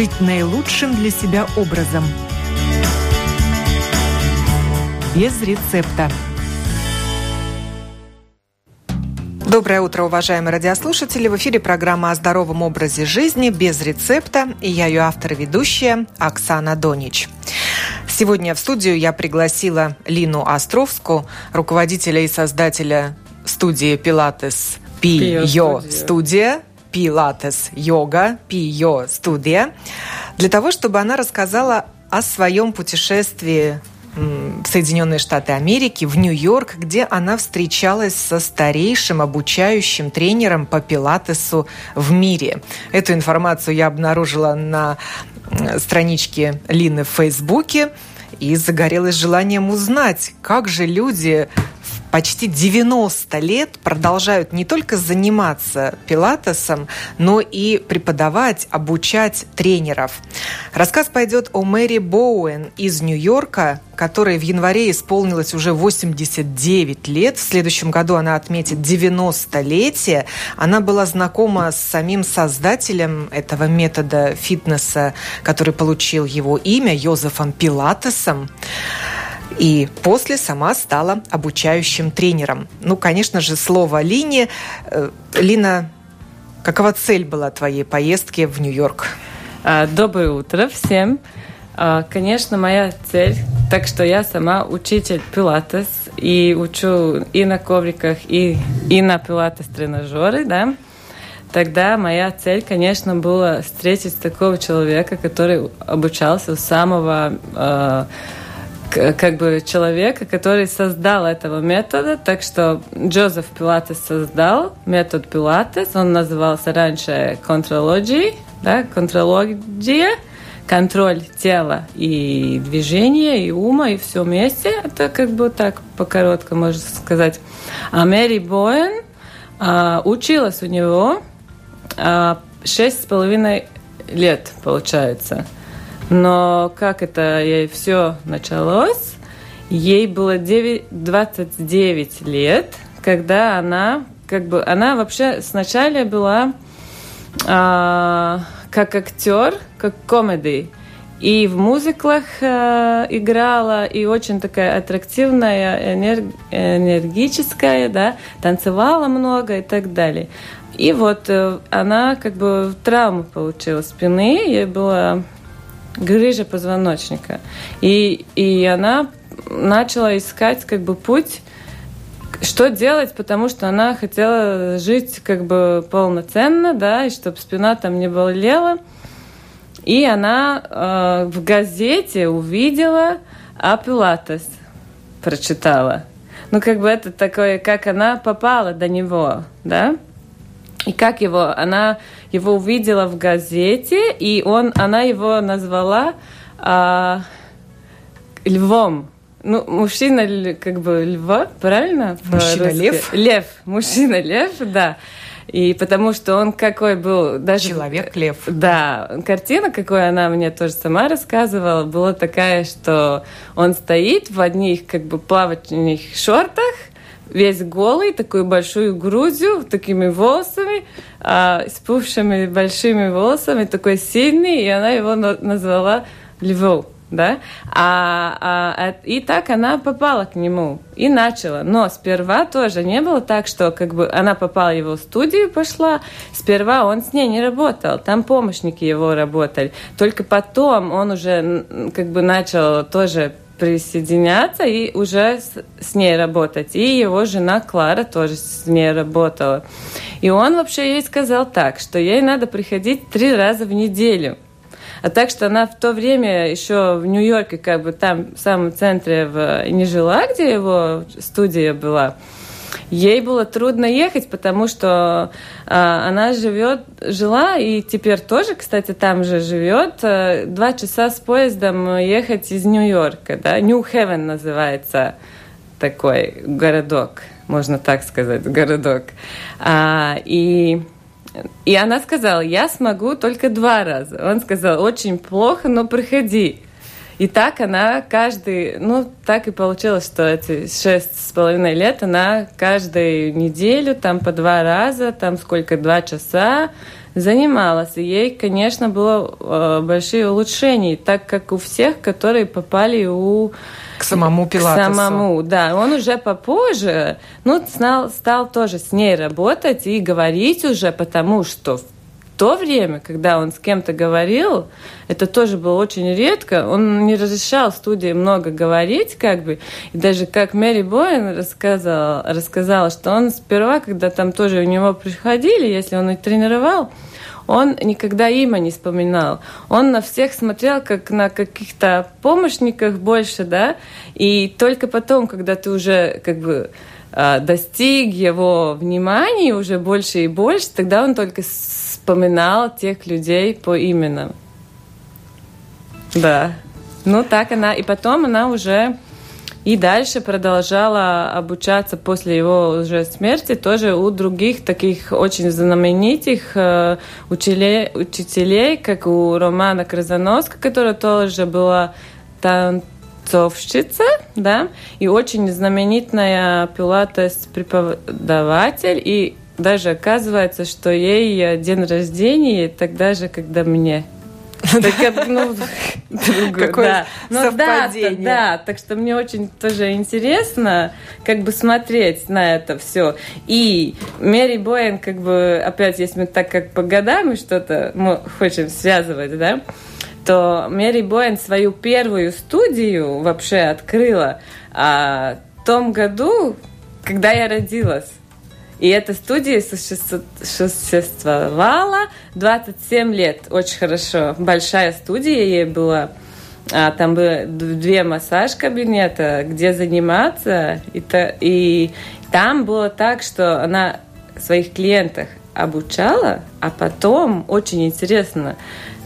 жить наилучшим для себя образом. Без рецепта. Доброе утро, уважаемые радиослушатели. В эфире программа о здоровом образе жизни без рецепта. И я ее автор и ведущая Оксана Донич. Сегодня в студию я пригласила Лину Островскую, руководителя и создателя студии «Пилатес Пи Йо Студия», Пилатес Йога, Пио Студия, для того, чтобы она рассказала о своем путешествии в Соединенные Штаты Америки, в Нью-Йорк, где она встречалась со старейшим обучающим тренером по пилатесу в мире. Эту информацию я обнаружила на страничке Лины в Фейсбуке и загорелась желанием узнать, как же люди почти 90 лет продолжают не только заниматься пилатесом, но и преподавать, обучать тренеров. Рассказ пойдет о Мэри Боуэн из Нью-Йорка, которой в январе исполнилось уже 89 лет. В следующем году она отметит 90-летие. Она была знакома с самим создателем этого метода фитнеса, который получил его имя, Йозефом Пилатесом. И после сама стала обучающим тренером. Ну, конечно же, слово Лине. Э, Лина, какова цель была твоей поездки в Нью-Йорк? А, доброе утро всем. А, конечно, моя цель, так что я сама учитель пилатес и учу и на ковриках, и, и на пилатес тренажеры, да. Тогда моя цель, конечно, была встретить такого человека, который обучался с самого э, как бы человека, который создал этого метода. Так что Джозеф Пилатес создал метод Пилатес. Он назывался раньше контрологией, да, контрология, контроль тела и движения, и ума, и все вместе. Это как бы так по-коротко можно сказать. А Мэри Боэн а, училась у него а, шесть с половиной лет, получается. Но как это ей все началось? Ей было 9, 29 лет, когда она, как бы, она вообще сначала была а, как актер, как комедий. И в мюзиклах э, играла, и очень такая аттрактивная, энерг, энергическая, да, танцевала много и так далее. И вот э, она как бы травму получила спины, ей было грыжа позвоночника. И, и она начала искать как бы путь, что делать, потому что она хотела жить как бы полноценно, да, и чтобы спина там не болела. И она э, в газете увидела а Пилатес, прочитала. Ну, как бы это такое, как она попала до него, да? И как его, она его увидела в газете, и он, она его назвала а, львом. Ну, мужчина как бы льва, правильно? Мужчина-лев? Лев. Мужчина-лев, да. И потому что он какой был даже... Человек-лев. Да. Картина, какой она мне тоже сама рассказывала, была такая, что он стоит в одних как бы плавательных шортах, весь голый, такую большую грудью, такими волосами, а, с пухшими большими волосами, такой сильный, и она его назвала Львов. Да? А, а, а, и так она попала к нему и начала. Но сперва тоже не было так, что как бы она попала в его студию, пошла. Сперва он с ней не работал, там помощники его работали. Только потом он уже как бы начал тоже присоединяться и уже с, с ней работать. И его жена Клара тоже с ней работала. И он вообще ей сказал так, что ей надо приходить три раза в неделю. А так что она в то время еще в Нью-Йорке, как бы там в самом центре в, не жила, где его студия была. Ей было трудно ехать, потому что а, она живет, жила и теперь тоже, кстати, там же живет. А, два часа с поездом ехать из Нью-Йорка, да, Нью-Хевен называется такой городок, можно так сказать, городок. А, и и она сказала, я смогу только два раза. Он сказал, очень плохо, но приходи. И так она каждый, ну, так и получилось, что эти шесть с половиной лет она каждую неделю, там по два раза, там сколько, два часа занималась. И ей, конечно, было э, большие улучшения, так как у всех, которые попали у к самому Пилатесу. К самому, да. Он уже попозже, ну, стал, стал тоже с ней работать и говорить уже, потому что в то время, когда он с кем-то говорил, это тоже было очень редко. Он не разрешал студии много говорить, как бы. И даже как Мэри Боин рассказала, рассказала, что он сперва, когда там тоже у него приходили, если он их тренировал, он никогда имя не вспоминал. Он на всех смотрел как на каких-то помощниках больше, да, и только потом, когда ты уже как бы а, достиг его внимания уже больше и больше, тогда он только вспоминал тех людей по именам. Да. Ну, так она. И потом она уже и дальше продолжала обучаться после его уже смерти тоже у других таких очень знаменитых э, учителей, учителей, как у Романа Красоноска, которая тоже была танцовщица, да, и очень знаменитая пилатес преподаватель, и даже оказывается, что ей день рождения тогда же, когда мне. Так, ну, Какое да. Ну, совпадение. Да, да, так что мне очень тоже интересно как бы смотреть на это все. И Мэри Боэн, как бы, опять, если мы так как по годам и что-то мы хотим связывать, да, то Мэри Боэн свою первую студию вообще открыла а, в том году, когда я родилась. И эта студия существовала 27 лет. Очень хорошо. Большая студия ей была. А, там было две массаж-кабинета, где заниматься. И, то, и там было так, что она своих клиентах обучала, а потом, очень интересно,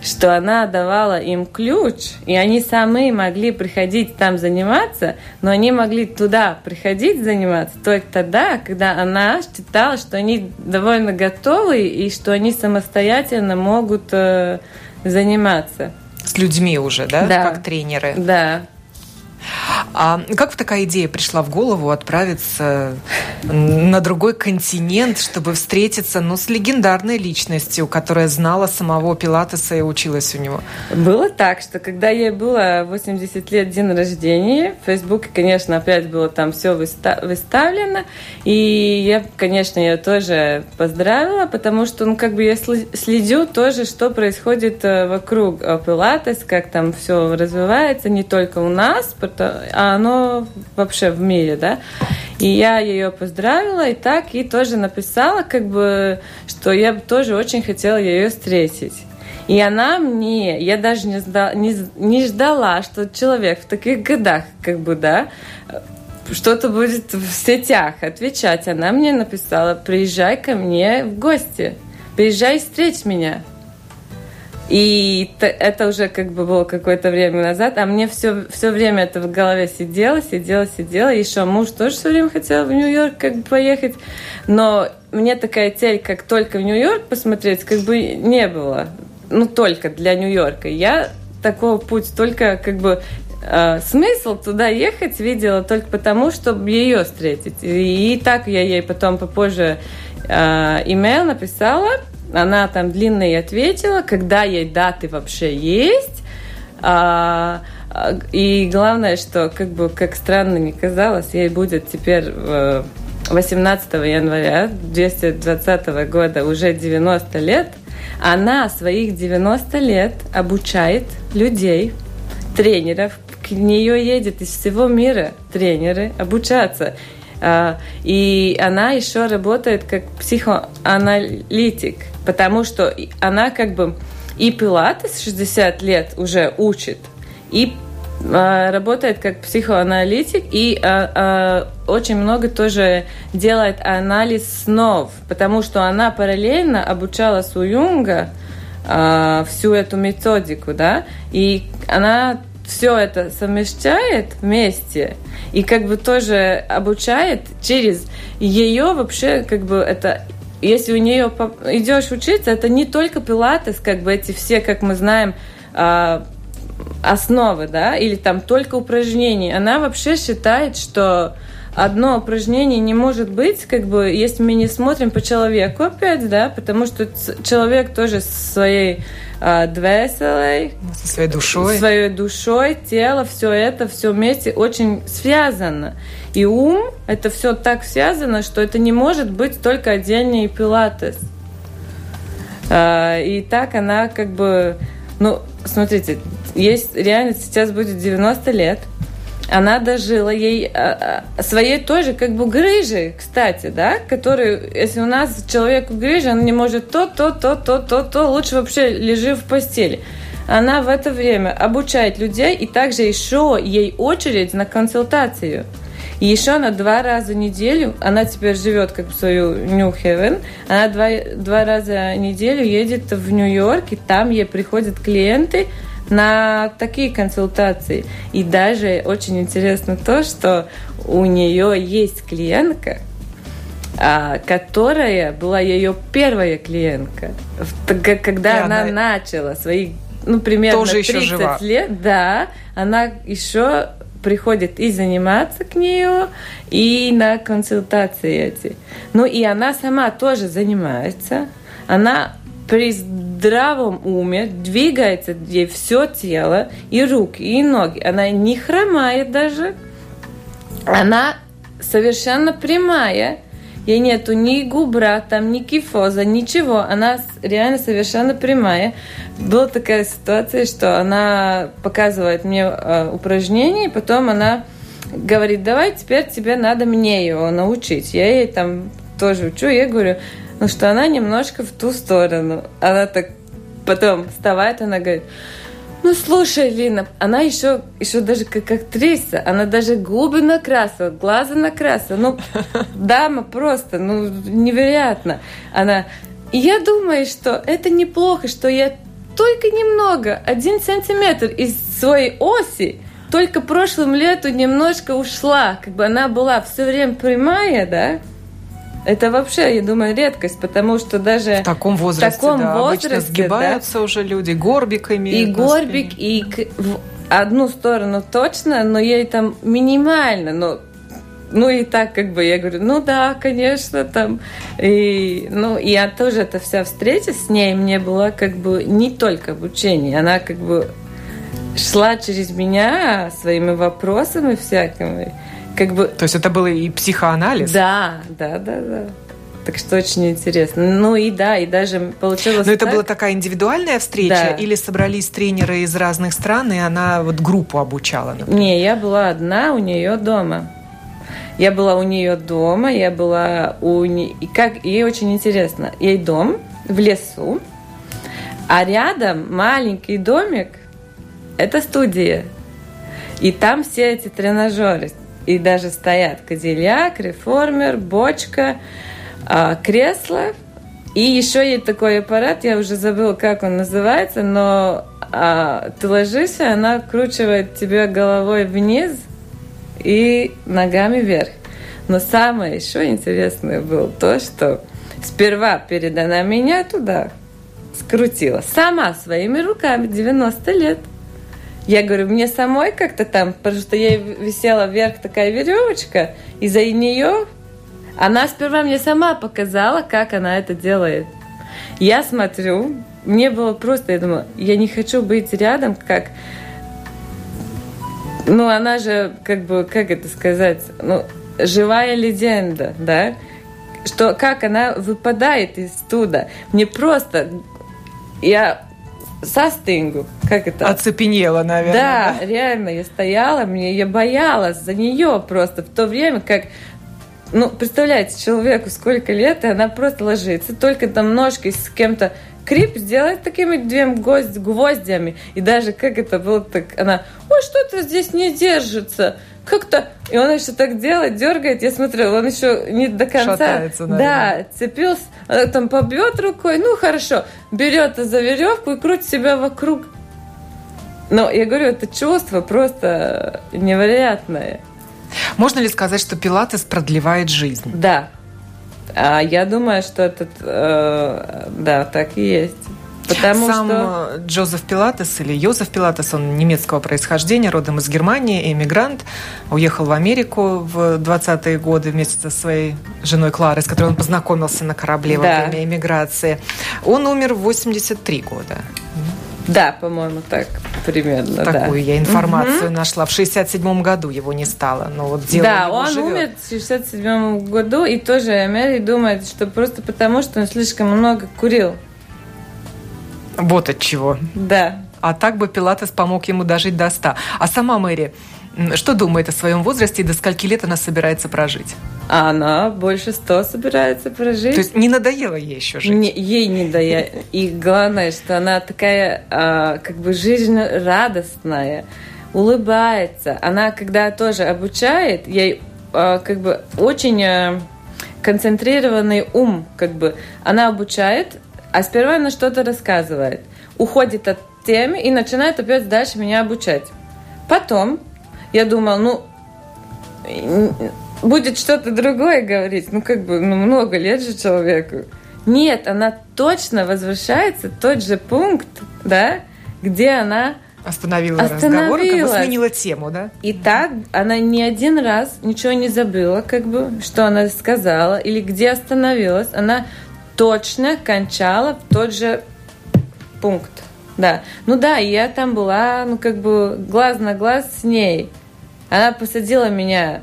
что она давала им ключ, и они сами могли приходить там заниматься, но они могли туда приходить заниматься только тогда, когда она считала, что они довольно готовы и что они самостоятельно могут э, заниматься. С людьми уже, да? Да. Как тренеры. Да. А как такая идея пришла в голову отправиться на другой континент, чтобы встретиться ну, с легендарной личностью, которая знала самого Пилатеса и училась у него? Было так, что когда ей было 80 лет день рождения, в Фейсбуке, конечно, опять было там все выставлено, и я, конечно, ее тоже поздравила, потому что, ну, как бы я следю тоже, что происходит э, вокруг э, Пилатес, как там все развивается, не только у нас, а оно вообще в мире, да. И я ее поздравила, и так, и тоже написала, как бы, что я тоже очень хотела ее встретить. И она мне, я даже не, сда, не, не ждала, что человек в таких годах, как бы, да, что-то будет в сетях отвечать. Она мне написала, приезжай ко мне в гости, приезжай встреть меня. И это уже как бы было какое-то время назад, а мне все, все время это в голове сидело, сидело, сидело. И еще муж тоже все время хотел в Нью-Йорк как бы поехать. Но мне такая цель, как только в Нью-Йорк посмотреть, как бы не было. Ну, только для Нью-Йорка. Я такого путь только как бы э, смысл туда ехать видела только потому, чтобы ее встретить. И, и так я ей потом попозже э, имейл написала, она там длинно ответила, когда ей даты вообще есть. А, а и главное, что как бы как странно не казалось, ей будет теперь 18 января 2020 года уже 90 лет. Она своих 90 лет обучает людей, тренеров, к нее едет из всего мира тренеры обучаться. А, и она еще работает как психоаналитик, потому что она как бы и пилатес 60 лет уже учит, и а, работает как психоаналитик и а, очень много тоже делает анализ снов, потому что она параллельно обучалась у Юнга всю эту методику, да, и она все это совмещает вместе и как бы тоже обучает через ее вообще как бы это если у нее идешь учиться, это не только пилатес, как бы эти все, как мы знаем, а, основы, да, или там только упражнения. Она вообще считает, что одно упражнение не может быть, как бы, если мы не смотрим по человеку опять, да, потому что человек тоже своей а, со своей душой, своей душой, тело, все это, все вместе очень связано. И ум, это все так связано, что это не может быть только отдельный пилатес. А, и так она как бы, ну, смотрите, есть реально сейчас будет 90 лет – она дожила ей а, а, своей тоже как бы грыжи, кстати, да, который, если у нас человек в грыже, он не может то, то, то, то, то, то, лучше вообще лежи в постели. Она в это время обучает людей, и также еще ей очередь на консультацию. И еще на два раза в неделю, она теперь живет как в свою Haven, она два, два раза в неделю едет в Нью-Йорк, и там ей приходят клиенты, на такие консультации. И даже очень интересно то, что у нее есть клиентка, а, которая была ее первая клиентка, когда и она, она начала свои, ну, примерно Тоже 30 еще жива. лет, да, она еще приходит и заниматься к нее, и на консультации эти. Ну и она сама тоже занимается. Она при здравом уме двигается ей все тело, и руки, и ноги. Она не хромает даже. Она совершенно прямая. Ей нету ни губра, там, ни кифоза, ничего. Она реально совершенно прямая. Была такая ситуация, что она показывает мне э, упражнение, и потом она говорит, давай теперь тебе надо мне его научить. Я ей там тоже учу, я говорю, ну что она немножко в ту сторону. Она так потом вставает, она говорит, ну слушай, Лина, она еще, еще даже как актриса, она даже губы накрасила, глаза накрасила. Ну, дама просто, ну, невероятно. Она, я думаю, что это неплохо, что я только немного, один сантиметр из своей оси, только прошлым лету немножко ушла, как бы она была все время прямая, да, это вообще, я думаю, редкость, потому что даже в таком возрасте, в таком да, возрасте обычно сгибаются да, уже люди горбиками. И горбик, и в одну сторону точно, но ей там минимально, но ну и так как бы я говорю, ну да, конечно, там. И, ну, и я тоже эта вся встреча с ней мне была как бы не только обучение, она как бы шла через меня своими вопросами всякими как бы... То есть это было и психоанализ? Да, да, да, да. Так что очень интересно. Ну и да, и даже получилось. Но это была такая индивидуальная встреча да. или собрались тренеры из разных стран, и она вот группу обучала? Например? Не, я была одна у нее дома. Я была у нее дома, я была у нее... И как ей очень интересно. Ей дом в лесу, а рядом маленький домик – это студия. И там все эти тренажеры и даже стоят кадильяк, реформер, бочка, а, кресло. И еще есть такой аппарат, я уже забыла, как он называется, но а, ты ложишься, она вкручивает тебя головой вниз и ногами вверх. Но самое еще интересное было то, что сперва перед она меня туда скрутила. Сама своими руками, 90 лет – я говорю, мне самой как-то там, потому что ей висела вверх такая веревочка, и за нее она сперва мне сама показала, как она это делает. Я смотрю, мне было просто, я думаю, я не хочу быть рядом, как... Ну, она же, как бы, как это сказать, ну, живая легенда, да? Что, как она выпадает из туда. Мне просто... Я састынгу, как это? Оцепенела, наверное. Да, да, реально, я стояла, мне, я боялась за нее просто в то время, как ну, представляете, человеку сколько лет, и она просто ложится, только там ножкой с кем-то крип сделать такими двумя гвоздями. И даже как это было так, она, ой, что-то здесь не держится как-то... И он еще так делает, дергает. Я смотрю, он еще не до конца... Шатается, Да, цепился, там побьет рукой. Ну, хорошо. Берет за веревку и крутит себя вокруг. Но я говорю, это чувство просто невероятное. Можно ли сказать, что пилатес продлевает жизнь? Да. А я думаю, что этот... Э, да, так и есть. Потому Сам что... Э, Джозеф Пилатес или Йозеф Пилатес, он немецкого происхождения, родом из Германии, эмигрант, уехал в Америку в 20-е годы вместе со своей женой Кларой, с которой он познакомился на корабле да. во время эмиграции. Он умер в 83 года. Да, по-моему, так примерно. Такую да. я информацию угу. нашла. В 67 году его не стало. Но вот дело да, он живет. умер в 67 году, и тоже Мэри думает, что просто потому, что он слишком много курил. Вот от чего. Да. А так бы Пилатес помог ему дожить до 100. А сама Мэри, что думает о своем возрасте и до скольки лет она собирается прожить? Она больше 100 собирается прожить. То есть не надоело ей еще жить? Не, ей не надоело. И главное, что она такая а, как бы жизнерадостная, улыбается. Она, когда тоже обучает, ей а, как бы очень а, концентрированный ум, как бы. Она обучает, а сперва она что-то рассказывает, уходит от темы и начинает опять дальше меня обучать. Потом я думала, ну, будет что-то другое говорить, ну, как бы, ну, много лет же человеку. Нет, она точно возвращается в тот же пункт, да, где она Остановила, Остановила разговор, как бы сменила тему, да? И так она ни один раз ничего не забыла, как бы, что она сказала, или где остановилась. Она точно кончала в тот же пункт. Да. Ну да, я там была, ну как бы глаз на глаз с ней. Она посадила меня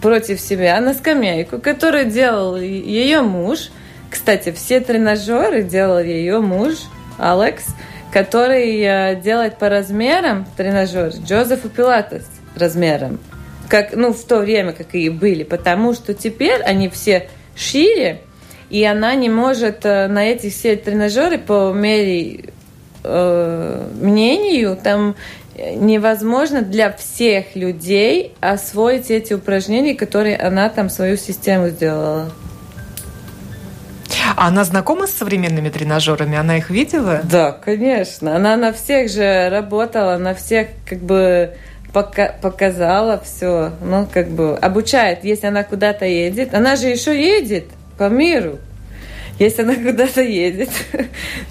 против себя на скамейку, которую делал ее муж. Кстати, все тренажеры делал ее муж, Алекс, который э, делает по размерам тренажер Джозефа Пилатес размером. Как, ну, в то время, какие были. Потому что теперь они все шире, и она не может э, на эти все тренажеры по мере э, мнению там невозможно для всех людей освоить эти упражнения, которые она там свою систему сделала. А она знакома с современными тренажерами? Она их видела? Да, конечно. Она на всех же работала, на всех как бы пока показала все, ну как бы обучает, если она куда-то едет. Она же еще едет по миру. Если она куда-то едет,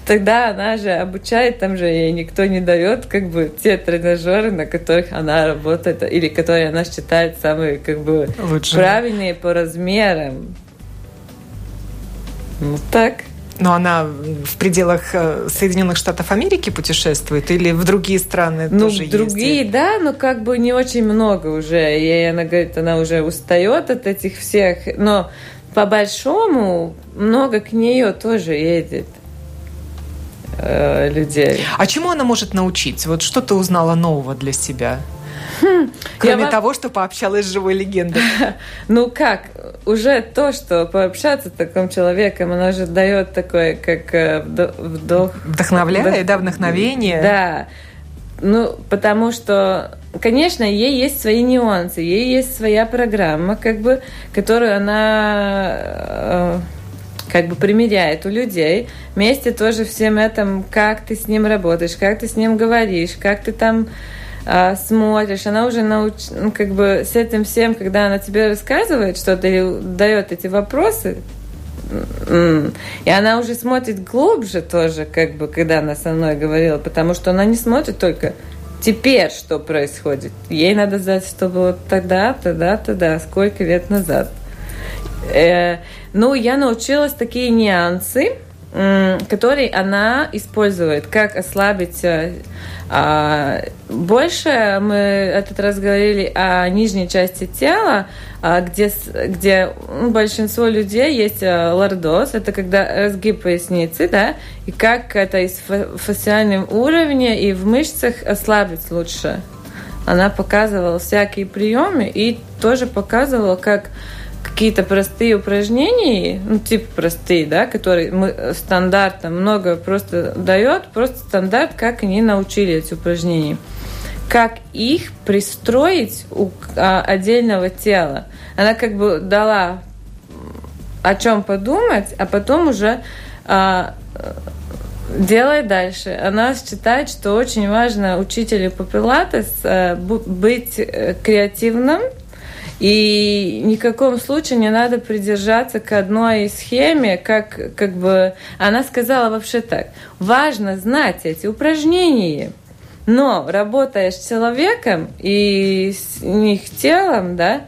тогда она же обучает, там же ей никто не дает как бы те тренажеры, на которых она работает, или которые она считает самые как бы Лучше. правильные по размерам. Ну так. Но она в пределах э, Соединенных Штатов Америки путешествует или в другие страны ну, тоже другие, ездит? да, но как бы не очень много уже. И она говорит, она уже устает от этих всех. Но по большому много к нее тоже едет э, людей. А чему она может научить? Вот что ты узнала нового для себя? Хм, Кроме я того, что пообщалась с живой легендой. Ну как, уже то, что пообщаться с таким человеком, оно же дает такое, как э, вдох... Вдохновляет, да, вдохновение. Да. Ну, потому что, конечно, ей есть свои нюансы, ей есть своя программа, как бы, которую она э, как бы примеряет у людей. Вместе тоже всем этом, как ты с ним работаешь, как ты с ним говоришь, как ты там э, смотришь. Она уже науч... ну, как бы с этим всем, когда она тебе рассказывает что-то или дает эти вопросы, и она уже смотрит глубже тоже, как бы, когда она со мной говорила, потому что она не смотрит только теперь, что происходит. Ей надо знать, что было тогда, тогда, тогда, сколько лет назад. Э, ну, я научилась такие нюансы, которые она использует, как ослабить. Э, а, больше мы этот раз говорили о нижней части тела, где, где ну, большинство людей есть э, лордоз, это когда разгиб поясницы, да, и как это из фасциальном уровне и в мышцах ослабить лучше. Она показывала всякие приемы и тоже показывала, как какие-то простые упражнения, ну, типа простые, да, которые мы стандартно много просто дает, просто стандарт, как они научили эти упражнения. Как их пристроить у а, отдельного тела. Она как бы дала о чем подумать, а потом уже а, делай дальше. Она считает, что очень важно учителю по пилатес а, быть э, креативным, И ни в каком случае не надо придержаться к одной схеме, как, как бы она сказала вообще так. Важно знать эти упражнения, но работая с человеком и с их телом, да,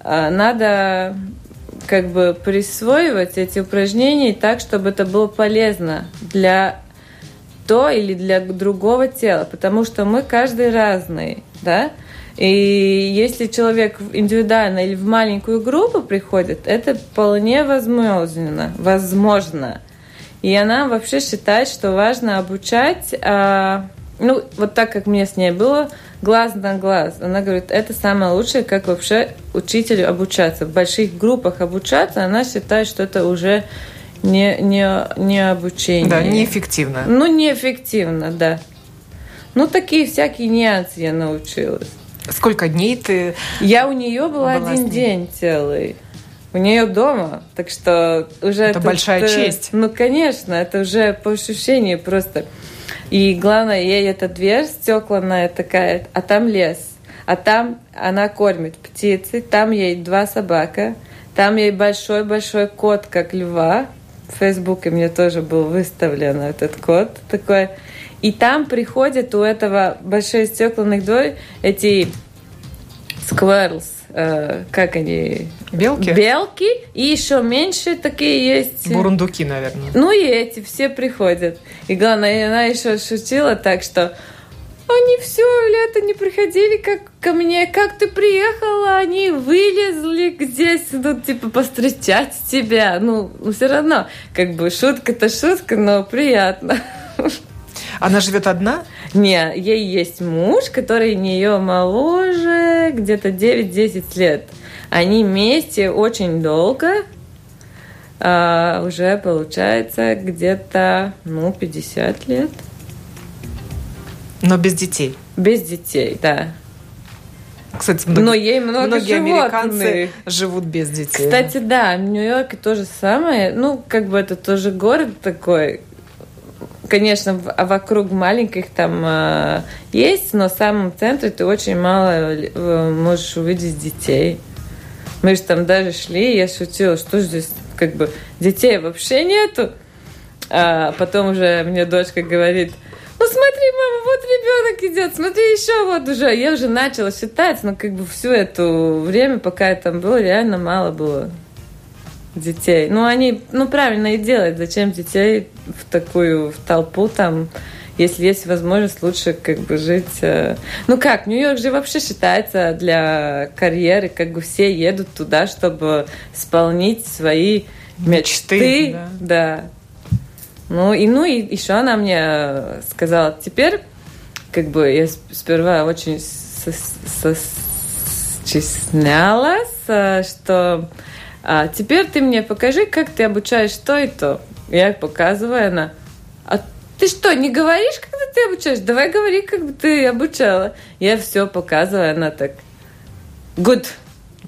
а, надо как бы присвоивать эти упражнения так, чтобы это было полезно для то или для другого тела, потому что мы каждый разный, да, и если человек индивидуально или в маленькую группу приходит, это вполне возможно. возможно. И она вообще считает, что важно обучать, а, ну, вот так, как мне с ней было, глаз на глаз. Она говорит, это самое лучшее, как вообще учителю обучаться. В больших группах обучаться, она считает, что это уже не, не, не обучение. Да, неэффективно. Ну, неэффективно, да. Ну, такие всякие нюансы я научилась. Сколько дней ты? Я у нее была, была один день целый. У нее дома, так что уже это большая э, честь. Ну, конечно, это уже по ощущению просто. И главное, ей эта дверь стеклянная такая, а там лес, а там она кормит птицы, там ей два собака, там ей большой-большой кот, как льва. В Фейсбуке мне тоже был выставлен этот кот такой. И там приходят у этого большой стеклянных дверь эти squirrels, э, как они? Белки? Белки. И еще меньше такие есть. Бурундуки, наверное. Ну и эти все приходят. И главное, она еще шутила так, что они все лето не приходили как ко мне, как ты приехала, они вылезли здесь, ну, типа, постречать тебя. Ну, ну все равно, как бы, шутка-то шутка, но приятно. Она живет одна? Не, ей есть муж, который нее моложе, где-то 9-10 лет. Они вместе очень долго, а, уже получается где-то, ну, 50 лет. Но без детей? Без детей, да. Кстати, много, Но ей много многие американцы живут без детей. Кстати, да, в Нью-Йорке то же самое. Ну, как бы это тоже город такой, конечно, а вокруг маленьких там э, есть, но в самом центре ты очень мало э, можешь увидеть детей. Мы же там даже шли, я шутила, что здесь как бы детей вообще нету. А потом уже мне дочка говорит, ну смотри, мама, вот ребенок идет, смотри, еще вот уже. Я уже начала считать, но как бы всю эту время, пока я там была, реально мало было детей. Ну, они, ну, правильно и делают. Зачем детей в такую, в толпу там, если есть возможность лучше как бы жить. Э, ну как, Нью-Йорк же вообще считается для карьеры, как бы все едут туда, чтобы исполнить свои мечты. мечты да. да. Ну и ну и еще она мне сказала, теперь как бы я сперва очень стеснялась, э, что а теперь ты мне покажи, как ты обучаешь то и то. Я показываю, она, а ты что, не говоришь, когда ты обучаешь? Давай говори, как бы ты обучала. Я все показываю, она так, good,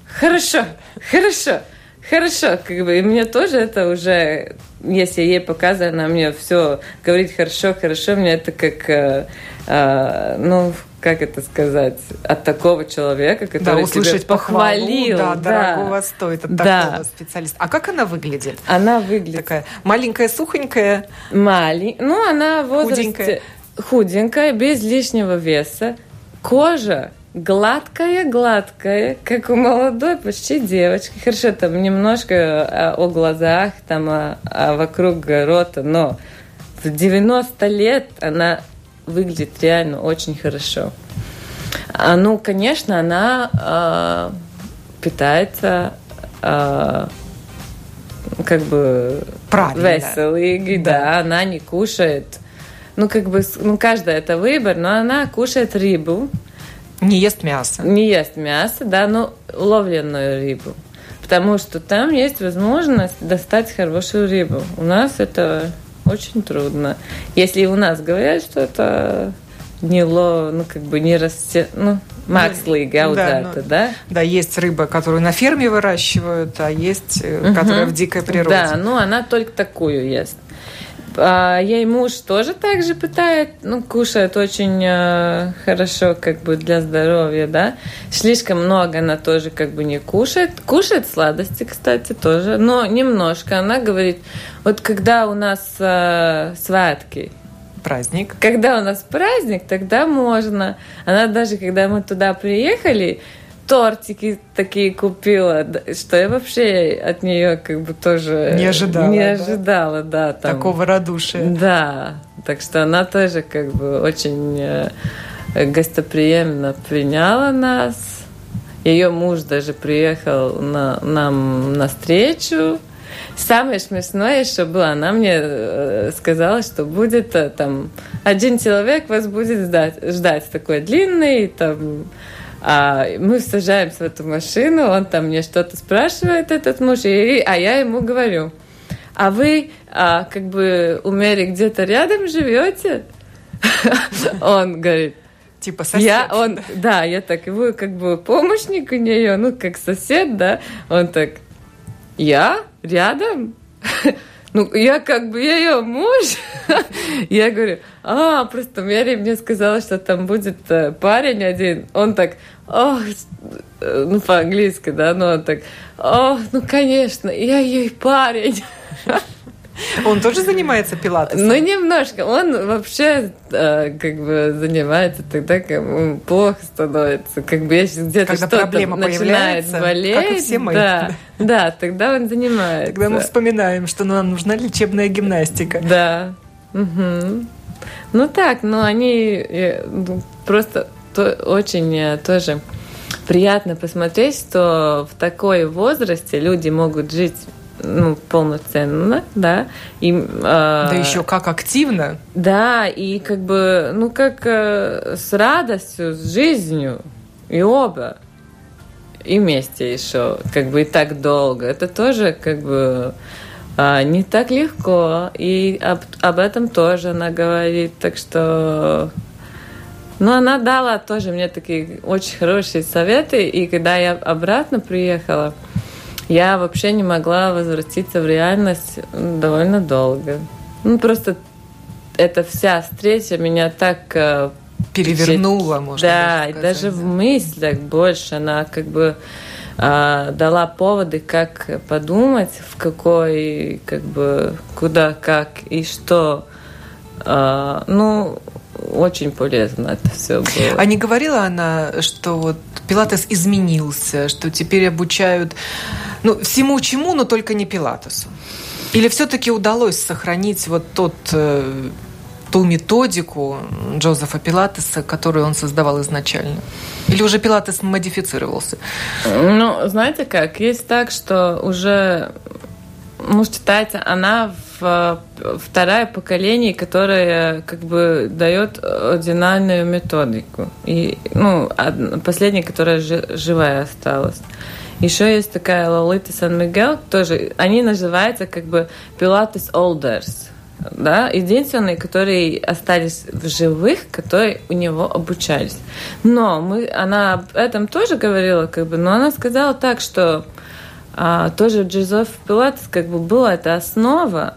хорошо, хорошо, хорошо. Как бы, и мне тоже это уже, если я ей показываю, она мне все говорит хорошо, хорошо, мне это как, э, э, ну, как это сказать, от такого человека, который да, услышать тебя похвалил. Похвалу, да, да, дорогого стоит от да. такого специалиста. А как она выглядит? Она выглядит... Такая маленькая, сухонькая? Маленькая. Ну, она в возрасте... Худенькая. Худенькая, без лишнего веса. Кожа гладкая, гладкая, как у молодой почти девочки. Хорошо, там немножко а, о глазах, там а, а вокруг рота, но в 90 лет она выглядит реально очень хорошо. А, ну, конечно, она э, питается э, как бы Правильно. веселый, да. да, она не кушает. Ну, как бы, ну, каждая это выбор, но она кушает рыбу. Не ест мясо. Не ест мясо, да, но ловленную рыбу. Потому что там есть возможность достать хорошую рыбу. У нас это очень трудно. Если у нас говорят, что это не ло, ну как бы не расте, ну ну, да, ну, да? Да, есть рыба, которую на ферме выращивают, а есть, угу. которая в дикой природе. Да, ну она только такую ест. А, ей муж тоже так же пытает, ну, кушает очень э, хорошо, как бы для здоровья, да. Слишком много она тоже как бы не кушает. Кушает сладости, кстати, тоже, но немножко. Она говорит, вот когда у нас э, святки, праздник. Когда у нас праздник, тогда можно. Она даже, когда мы туда приехали, тортики такие купила, что я вообще от нее как бы тоже не ожидала. Не ожидала, да. да там. Такого радушия. Да, так что она тоже как бы очень э, гостеприимно приняла нас. Ее муж даже приехал на, нам на встречу. Самое смешное что было, она мне э, сказала, что будет э, там один человек вас будет ждать, ждать такой длинный, там а мы сажаемся в эту машину, он там мне что-то спрашивает, этот муж, и, а я ему говорю, а вы а, как бы у Мэри где-то рядом живете? Он говорит, Типа сосед. Я, он, да, я так, вы как бы помощник у нее, ну, как сосед, да. Он так, я рядом? Ну, я как бы ее муж. я говорю, а, просто Мэри мне сказала, что там будет э, парень один. Он так, ох, ну, по-английски, да, но он так, о, ну, конечно, я ей парень. Он тоже занимается пилатесом? Ну, немножко. Он вообще э, как бы занимается тогда, когда ему плохо становится. Как бы если где-то что-то начинает болеть. Как и все мы. Да, да, тогда он занимается. Тогда мы вспоминаем, что нам нужна лечебная гимнастика. Да. Угу. Ну так, но они э, ну, просто то, очень э, тоже приятно посмотреть, что в такой возрасте люди могут жить ну, полноценно, да. И, э, да еще как активно. Да, и как бы, ну, как э, с радостью, с жизнью. И оба. И вместе еще, как бы и так долго. Это тоже как бы э, не так легко. И об, об этом тоже она говорит. Так что ну, она дала тоже мне такие очень хорошие советы, и когда я обратно приехала, я вообще не могла возвратиться в реальность довольно долго. Ну, просто эта вся встреча меня так э, перевернула, можно Да, и даже в мыслях больше она как бы э, дала поводы, как подумать, в какой, как бы, куда, как и что. Э, ну, очень полезно это все было. А не говорила она, что вот Пилатес изменился, что теперь обучают ну, всему чему, но только не Пилатесу? Или все-таки удалось сохранить вот тот э, ту методику Джозефа Пилатеса, которую он создавал изначально? Или уже Пилатес модифицировался? Ну, знаете как, есть так, что уже, ну, считается, она в второе поколение, которое как бы дает ординальную методику. И, ну, последняя, которая живая осталась. Еще есть такая Лолита Сан-Мигел, тоже, они называются как бы Pilates Olders, да, единственные, которые остались в живых, которые у него обучались. Но мы, она об этом тоже говорила, как бы, но она сказала так, что а, тоже Джозеф Пилатес как бы была эта основа,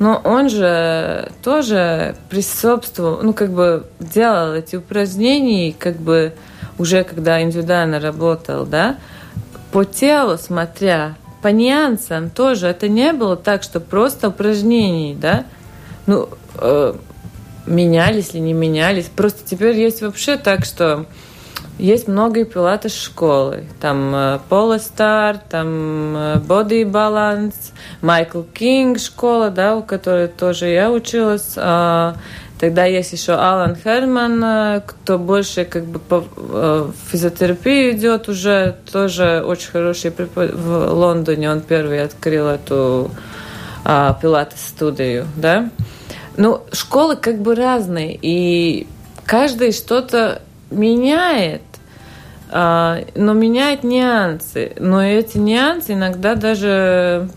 но он же тоже присутствовал, ну, как бы делал эти упражнения, как бы уже когда индивидуально работал, да, по телу смотря, по нюансам тоже. Это не было так, что просто упражнений, да? Ну, э, менялись ли, не менялись. Просто теперь есть вообще так, что есть много пилатес школы. Там э, Пола Стар, там э, Body Balance, Майкл Кинг школа, да, у которой тоже я училась. Э, Тогда есть еще Алан Херман, э, кто больше как бы по э, физиотерапии идет уже, тоже очень хороший препод... в Лондоне. Он первый открыл эту а, пилатес-студию, да. Ну, школы как бы разные, и каждый что-то меняет, а, но меняет нюансы. Но эти нюансы иногда даже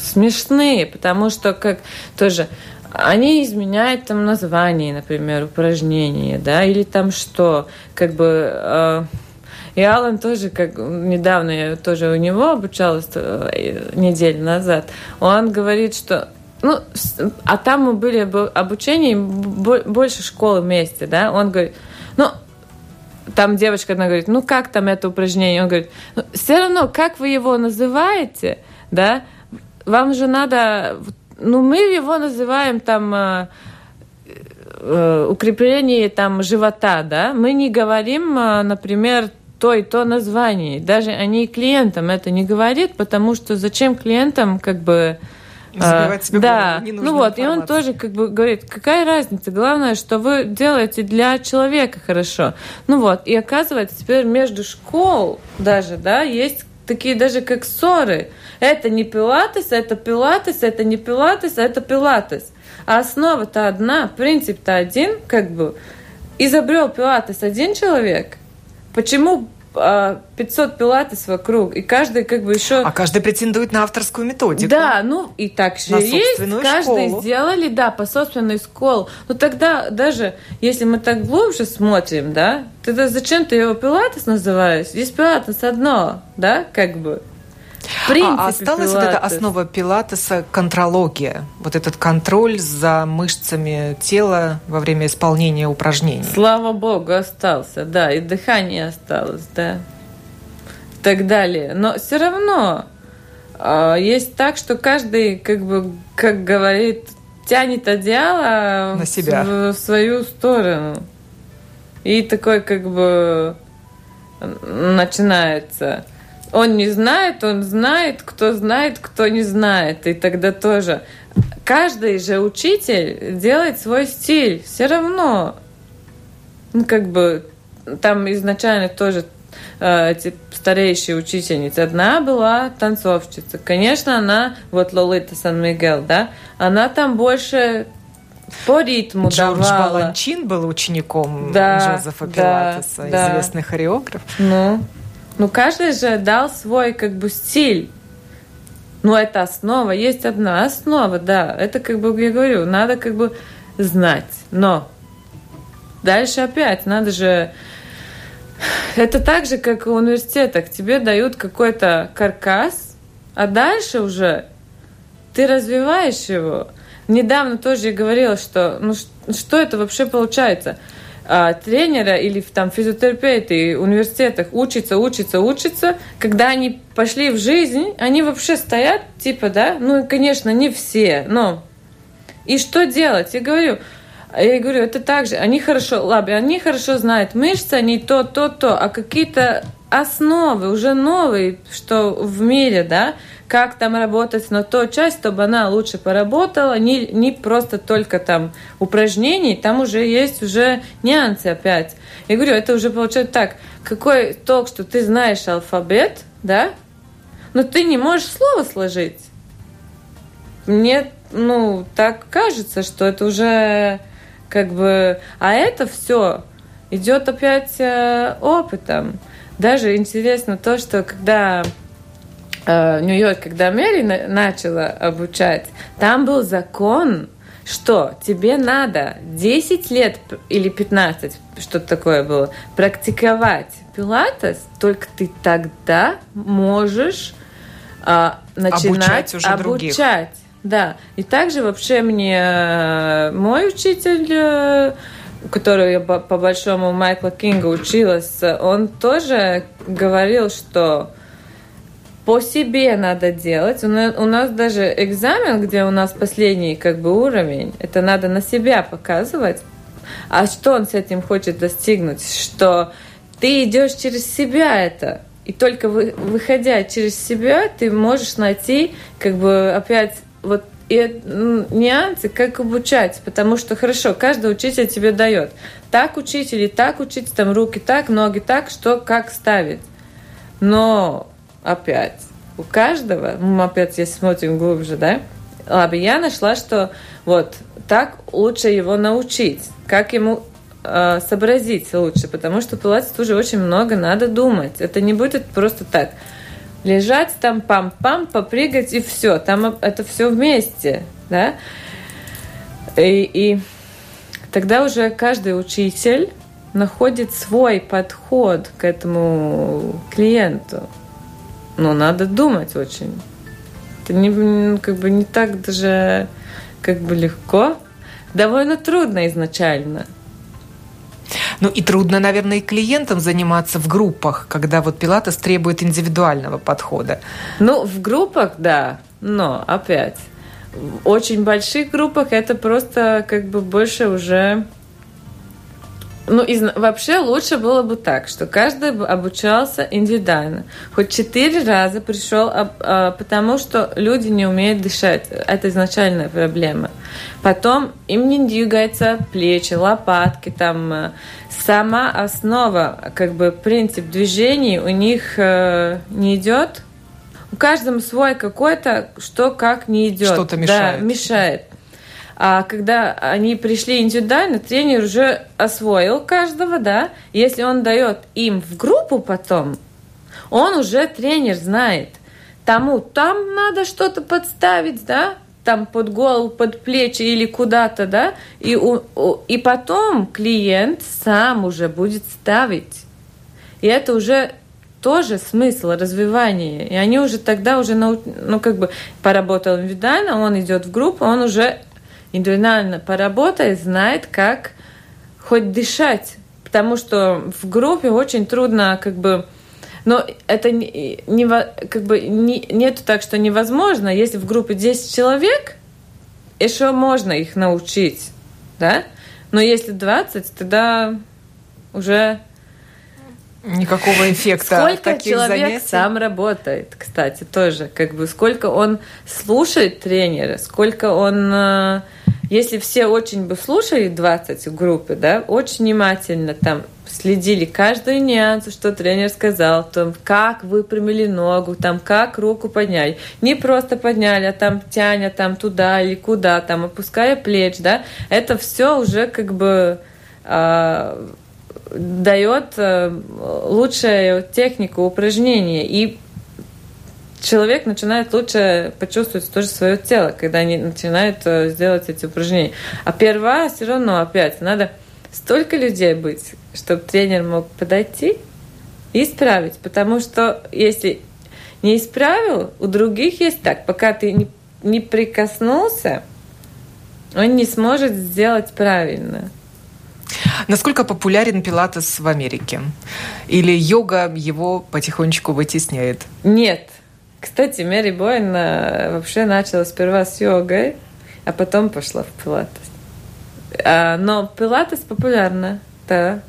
смешные, потому что как тоже они изменяют там название, например, упражнения, да, или там что, как бы... Э, и Алан тоже, как недавно я тоже у него обучалась э, неделю назад, он говорит, что ну, а там мы были обучение, больше школы вместе, да, он говорит, ну, там девочка, она говорит, ну, как там это упражнение? Он говорит, ну, все равно, как вы его называете, да, вам же надо, ну, мы его называем там э, э, укрепление там живота, да, мы не говорим, э, например, то и то название. Даже они клиентам это не говорит, потому что зачем клиентам как бы Забивать себе да, ну вот, и он тоже как бы говорит, какая разница, главное, что вы делаете для человека хорошо. Ну вот, и оказывается, теперь между школ даже, да, есть такие даже как ссоры. Это не пилатес, это пилатес, это не пилатес, это пилатес. А основа-то одна, принцип-то один, как бы. Изобрел пилатес один человек. Почему 500 а, пилатес вокруг, и каждый как бы еще... А каждый претендует на авторскую методику. Да, ну и так же на есть. Каждый школу. сделали, да, по собственной школе. Но тогда даже, если мы так глубже смотрим, да, тогда зачем ты его пилатес называешь? Есть пилатес одно, да, как бы. Принципе, а осталась пилатес. вот эта основа пилатеса контрология, вот этот контроль за мышцами тела во время исполнения упражнений. Слава богу, остался, да, и дыхание осталось, да, и так далее. Но все равно э, есть так, что каждый, как бы, как говорит, тянет одеяло на себя в, в свою сторону. И такой, как бы, начинается он не знает, он знает, кто знает, кто не знает. И тогда тоже каждый же учитель делает свой стиль. Все равно. Ну, как бы там изначально тоже э, эти старейшие учительницы. Одна была танцовщица. Конечно, она, вот Лолита Сан-Мигел, да, она там больше по ритму Джордж давала. Баланчин был учеником да, Джозефа Пилатеса, да, известный да. хореограф. Ну, ну, каждый же дал свой как бы стиль. Ну, это основа. Есть одна основа, да. Это как бы, я говорю, надо как бы знать. Но дальше опять надо же... Это так же, как в университетах. Тебе дают какой-то каркас, а дальше уже ты развиваешь его. Недавно тоже я говорила, что ну что это вообще получается? А, тренера или там физиотерапевты в университетах учатся, учатся, учатся, когда они пошли в жизнь, они вообще стоят, типа, да, ну, конечно, не все, но и что делать? Я говорю, я говорю, это так же, они хорошо, ладно, они хорошо знают мышцы, они то, то, то, а какие-то основы уже новые, что в мире, да, как там работать на ту часть, чтобы она лучше поработала, не, не просто только там упражнений, там уже есть уже нюансы опять. Я говорю, это уже получается так, какой толк, что ты знаешь алфавит, да, но ты не можешь слово сложить. Мне, ну, так кажется, что это уже как бы... А это все идет опять э, опытом. Даже интересно то, что когда э, Нью-Йорк, когда Мэри на, начала обучать, там был закон, что тебе надо 10 лет или 15, что-то такое было, практиковать пилатес, только ты тогда можешь э, начинать обучать. Уже обучать. Да. И также вообще мне э, мой учитель э, которую я по большому Майкла Кинга училась, он тоже говорил, что по себе надо делать. У нас, даже экзамен, где у нас последний как бы уровень, это надо на себя показывать. А что он с этим хочет достигнуть? Что ты идешь через себя это. И только вы, выходя через себя, ты можешь найти как бы опять вот и нюансы, как обучать, потому что хорошо, каждый учитель тебе дает. Так учить или так учить, там руки так, ноги так, что как ставить. Но опять, у каждого, мы опять если смотрим глубже, да, ладно, я нашла, что вот так лучше его научить, как ему э, сообразить лучше, потому что пилатес тоже очень много надо думать. Это не будет просто так лежать там пам-пам, попрыгать и все. Там это все вместе, да. И, и тогда уже каждый учитель находит свой подход к этому клиенту. Но надо думать очень. Это не, как бы не так даже как бы легко. Довольно трудно изначально. Ну и трудно, наверное, и клиентам заниматься в группах, когда вот пилатес требует индивидуального подхода. Ну, в группах, да, но опять в очень больших группах это просто как бы больше уже ну, из, вообще лучше было бы так, что каждый обучался индивидуально. Хоть четыре раза пришел, а, а, потому что люди не умеют дышать. Это изначальная проблема. Потом им не двигаются плечи, лопатки, там э, сама основа, как бы принцип движений у них э, не идет. У каждого свой какой-то, что как не идет. Что-то мешает. Да, мешает. А когда они пришли индивидуально, тренер уже освоил каждого, да. Если он дает им в группу потом, он уже тренер знает. Тому там надо что-то подставить, да, там под голову, под плечи или куда-то, да, и, у, у, и потом клиент сам уже будет ставить. И это уже тоже смысл развивания. И они уже тогда уже, ну, как бы поработал индивидуально, он идет в группу, он уже индивидуально поработает, знает, как хоть дышать. Потому что в группе очень трудно как бы но это не, не, как бы не, нету так, что невозможно. Если в группе 10 человек, еще можно их научить, да? Но если 20, тогда уже никакого эффекта. Сколько таких человек занятий? сам работает, кстати, тоже, как бы сколько он слушает тренера, сколько он э, если все очень бы слушали 20 в группе, да, очень внимательно там следили каждую нюанс, что тренер сказал, там, как выпрямили ногу, там, как руку подняли. Не просто подняли, а там тяня там туда или куда, там, опуская плеч, да. Это все уже как бы э, дает лучшую технику упражнения. И человек начинает лучше почувствовать тоже свое тело, когда они начинают э, сделать эти упражнения. А первое все равно опять надо столько людей быть, чтобы тренер мог подойти и исправить. Потому что если не исправил, у других есть так, пока ты не, не прикоснулся, он не сможет сделать правильно. Насколько популярен пилатес в Америке? Или йога его потихонечку вытесняет? Нет, кстати, Мэри Бойн вообще начала сперва с йогой, а потом пошла в пилатес. А, но пилатес популярна, да.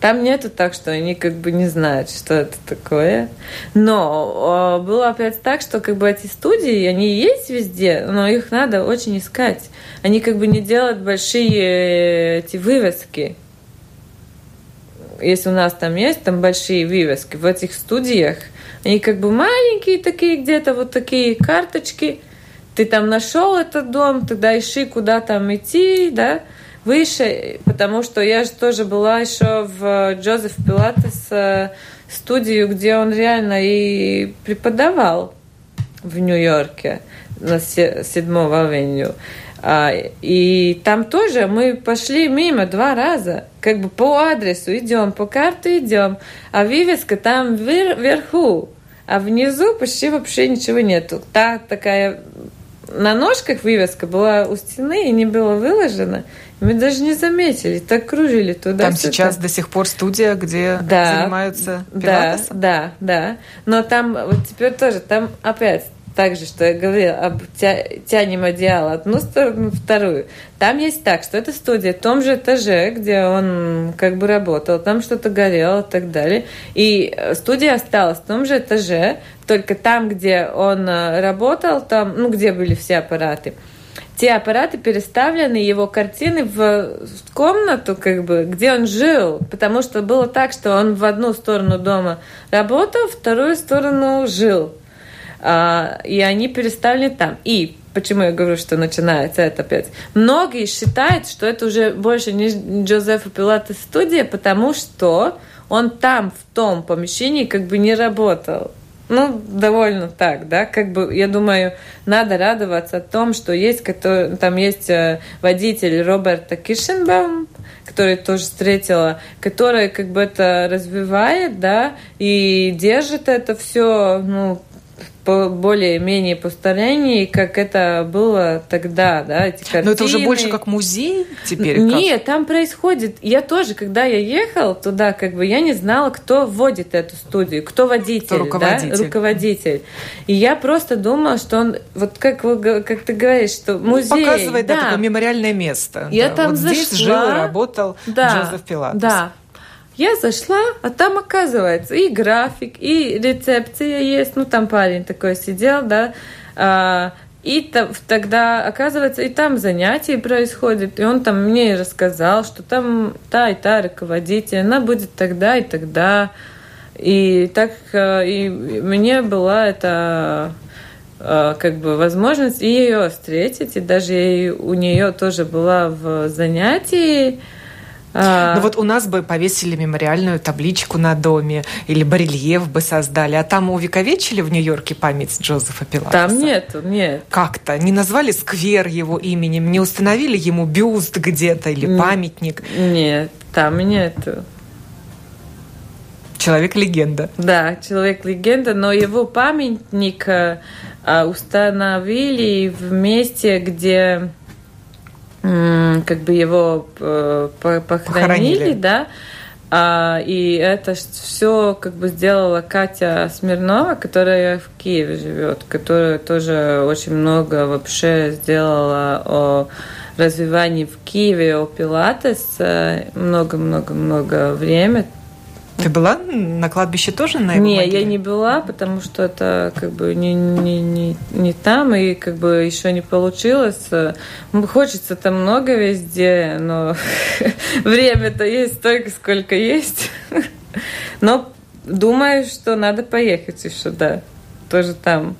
Там нету так, что они как бы не знают, что это такое. Но было опять так, что как бы эти студии, они есть везде, но их надо очень искать. Они как бы не делают большие эти вывески. Если у нас там есть там большие вывески, в этих студиях – они как бы маленькие такие где-то, вот такие карточки. Ты там нашел этот дом, тогда ищи, куда там идти, да, выше, потому что я же тоже была еще в Джозеф Пилатес э, студию, где он реально и преподавал в Нью-Йорке на 7 авеню. А, и там тоже мы пошли мимо два раза, как бы по адресу идем, по карте идем, а вывеска там вверху а внизу почти вообще ничего нету. Та такая на ножках вывеска была у стены и не было выложена. Мы даже не заметили, так кружили туда. Там сейчас до сих пор студия, где да, занимаются пилатесом? Да, да, да. Но там вот теперь тоже, там опять также, что я говорила, об тя, тянем одеяло одну сторону, вторую. Там есть так, что это студия в том же этаже, где он как бы работал, там что-то горело и так далее. И э, студия осталась в том же этаже, только там, где он э, работал, там, ну, где были все аппараты, те аппараты переставлены, его картины в комнату, как бы, где он жил. Потому что было так, что он в одну сторону дома работал, в вторую сторону жил. А, и они переставлены там. И почему я говорю, что начинается это опять? Многие считают, что это уже больше не Джозефа Пилата студия, потому что он там, в том помещении, как бы не работал. Ну, довольно так, да, как бы, я думаю, надо радоваться о том, что есть, который, там есть э, водитель Роберта Кишенбаум, который тоже встретила, который как бы это развивает, да, и держит это все, ну, более-менее построении, как это было тогда, да, эти картины. Но это уже больше как музей теперь? Нет, как? там происходит... Я тоже, когда я ехал туда, как бы я не знала, кто вводит эту студию, кто водитель, кто руководитель. Да? руководитель. И я просто думала, что он, вот как, вы, как ты говоришь, что музей... Показывает да. такое мемориальное место. Я да. там вот зашла. здесь жил и работал да. Джозеф Пилатес. Да, я зашла, а там оказывается и график, и рецепция есть. Ну, там парень такой сидел, да. А, и тогда, оказывается, и там занятия происходят. И он там мне рассказал, что там та и та руководитель, она будет тогда и тогда. И так э, и мне была эта э, как бы возможность ее встретить, и даже у нее тоже была в занятии а... Ну вот у нас бы повесили мемориальную табличку на доме или барельеф бы создали, а там увековечили в Нью-Йорке память Джозефа Пилатеса? Там нет, нет. Как-то? Не назвали сквер его именем, не установили ему бюст где-то или памятник? Нет, там нету. Человек-легенда. Да, человек-легенда, но его памятник э, установили в месте, где как бы его э, похоронили, похоронили. да, а, и это все как бы сделала Катя Смирнова, которая в Киеве живет, которая тоже очень много вообще сделала о развивании в Киеве, о пилатес много-много-много время, ты была на кладбище тоже на его Не, могиле? я не была, потому что это как бы не, не, не, не там, и как бы еще не получилось. Хочется там много везде, но время-то есть столько, сколько есть. Но думаю, что надо поехать еще, да, тоже там.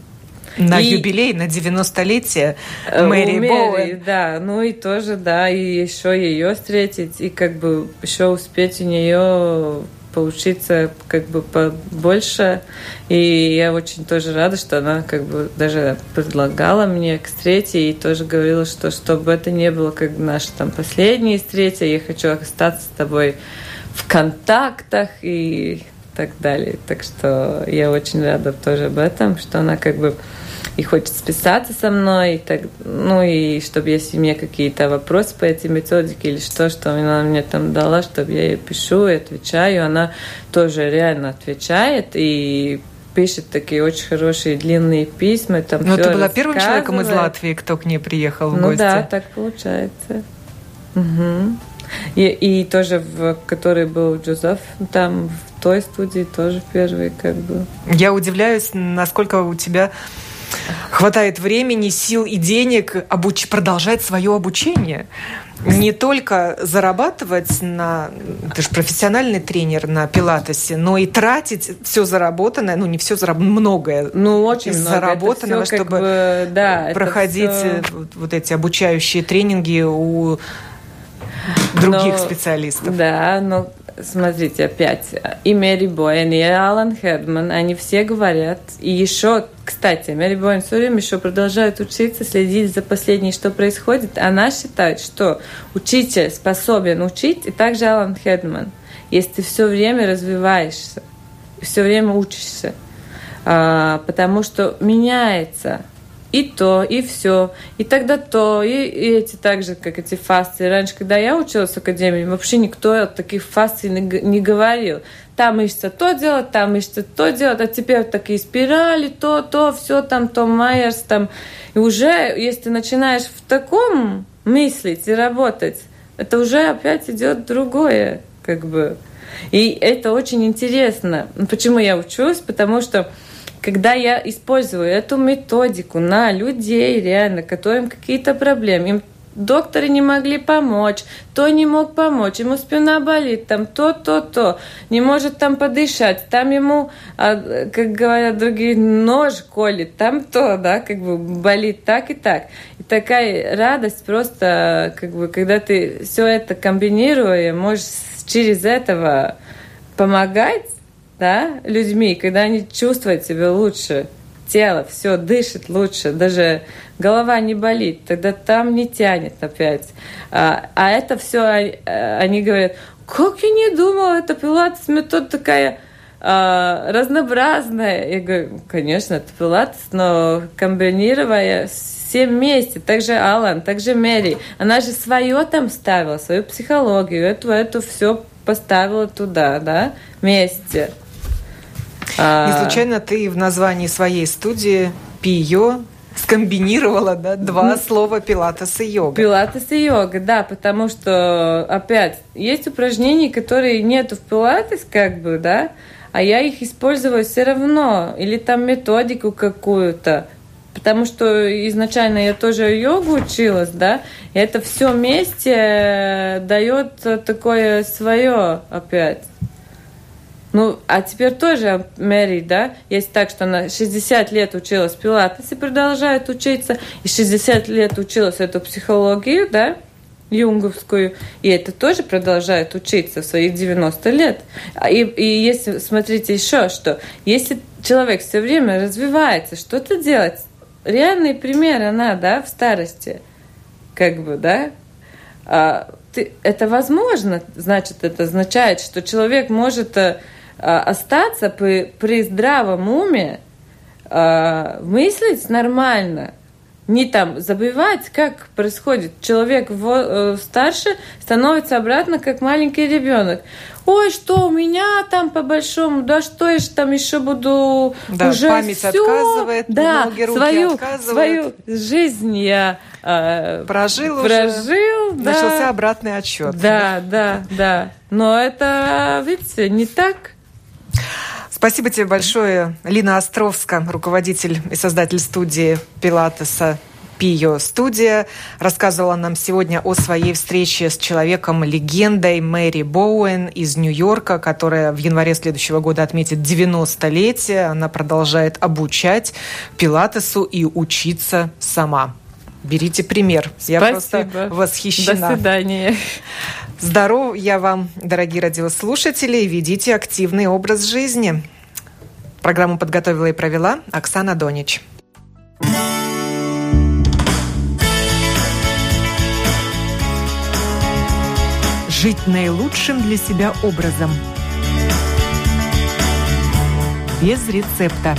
На и... юбилей, на 90-летие э, Мэри Боуэн. Да, ну и тоже, да, и еще ее встретить, и как бы еще успеть у нее поучиться как бы побольше. И я очень тоже рада, что она как бы даже предлагала мне к встрече и тоже говорила, что чтобы это не было как наша там последняя встреча, я хочу остаться с тобой в контактах и так далее. Так что я очень рада тоже об этом, что она как бы и хочет списаться со мной, и так, ну и чтобы если мне какие-то вопросы по этой методике или что, что она мне там дала, чтобы я ей пишу и отвечаю, она тоже реально отвечает и пишет такие очень хорошие длинные письма. Там Но ты была первым человеком из Латвии, кто к ней приехал в ну, гости. Ну да, так получается. Угу. И, и тоже, в который был Джозеф, там в той студии тоже первый как бы. Я удивляюсь, насколько у тебя хватает времени, сил и денег обуч... продолжать свое обучение. Не только зарабатывать на... Ты же профессиональный тренер на пилатесе, но и тратить все заработанное, ну не все заработанное, многое. Ну, очень много. Заработанного, все, чтобы бы, да, проходить все... вот эти обучающие тренинги у других но, специалистов. Да, но смотрите, опять, и Мэри Боэн, и Алан Хердман, они все говорят, и еще, кстати, Мэри Боэн все время еще продолжает учиться, следить за последней, что происходит. Она считает, что учитель способен учить, и также Алан Хердман, если ты все время развиваешься, все время учишься, а, потому что меняется – и то, и все, и тогда то, и, и эти так же, как эти фасты. Раньше, когда я училась в академии, вообще никто о таких фастах не, говорил. Там ищется то делать, там ищется то делать, а теперь такие спирали, то, то, все там, то Майерс там. И уже, если ты начинаешь в таком мыслить и работать, это уже опять идет другое, как бы. И это очень интересно. Почему я учусь? Потому что когда я использую эту методику на людей, реально, которым какие-то проблемы, им докторы не могли помочь, то не мог помочь, ему спина болит, там то, то, то, не может там подышать, там ему, а, как говорят другие, нож колет, там то, да, как бы болит так и так. И такая радость просто, как бы, когда ты все это комбинируя, можешь через этого помогать да, людьми, когда они чувствуют себя лучше, тело все дышит лучше, даже голова не болит, тогда там не тянет опять. А, а это все они говорят, как я не думала, это пилатес метод такая а, разнообразное. Я говорю, конечно, это пилатес, но комбинируя все вместе. Также Алан, также Мэри. Она же свое там ставила, свою психологию, эту, эту все поставила туда, да, вместе. А, Не случайно ты в названии своей студии Пио скомбинировала да, два слова пилатес и йога. Пилатес и йога, да, потому что, опять, есть упражнения, которые нету в пилатес, как бы, да, а я их использую все равно, или там методику какую-то, потому что изначально я тоже йогу училась, да, и это все вместе дает такое свое опять. Ну, а теперь тоже Мэри, да, есть так, что она 60 лет училась пилатес и продолжает учиться, и 60 лет училась эту психологию, да, юнговскую, и это тоже продолжает учиться в своих 90 лет. А, и, и если, смотрите еще, что. Если человек все время развивается, что-то делать, реальный пример она, да, в старости, как бы, да, а, ты, это возможно, значит, это означает, что человек может э, остаться при, при здравом уме, а, мыслить нормально, не там забывать, как происходит. Человек э, старше становится обратно как маленький ребенок. Ой, что у меня там по большому, да что я же там еще буду да, уже память все, отказывает, да, ноги, руки свою, отказывают. свою жизнь я э, прожил, прожил, уже, да. начался обратный отсчет. Да, да, да. Но это, видите, не так. Спасибо тебе большое, Лина Островска, руководитель и создатель студии Пилатеса Пио студия рассказывала нам сегодня о своей встрече с человеком-легендой Мэри Боуэн из Нью-Йорка, которая в январе следующего года отметит 90-летие. Она продолжает обучать Пилатесу и учиться сама. Берите пример. Спасибо. Я просто восхищена. До свидания. Здоровья вам, дорогие радиослушатели, ведите активный образ жизни. Программу подготовила и провела Оксана Донич. Жить наилучшим для себя образом. Без рецепта.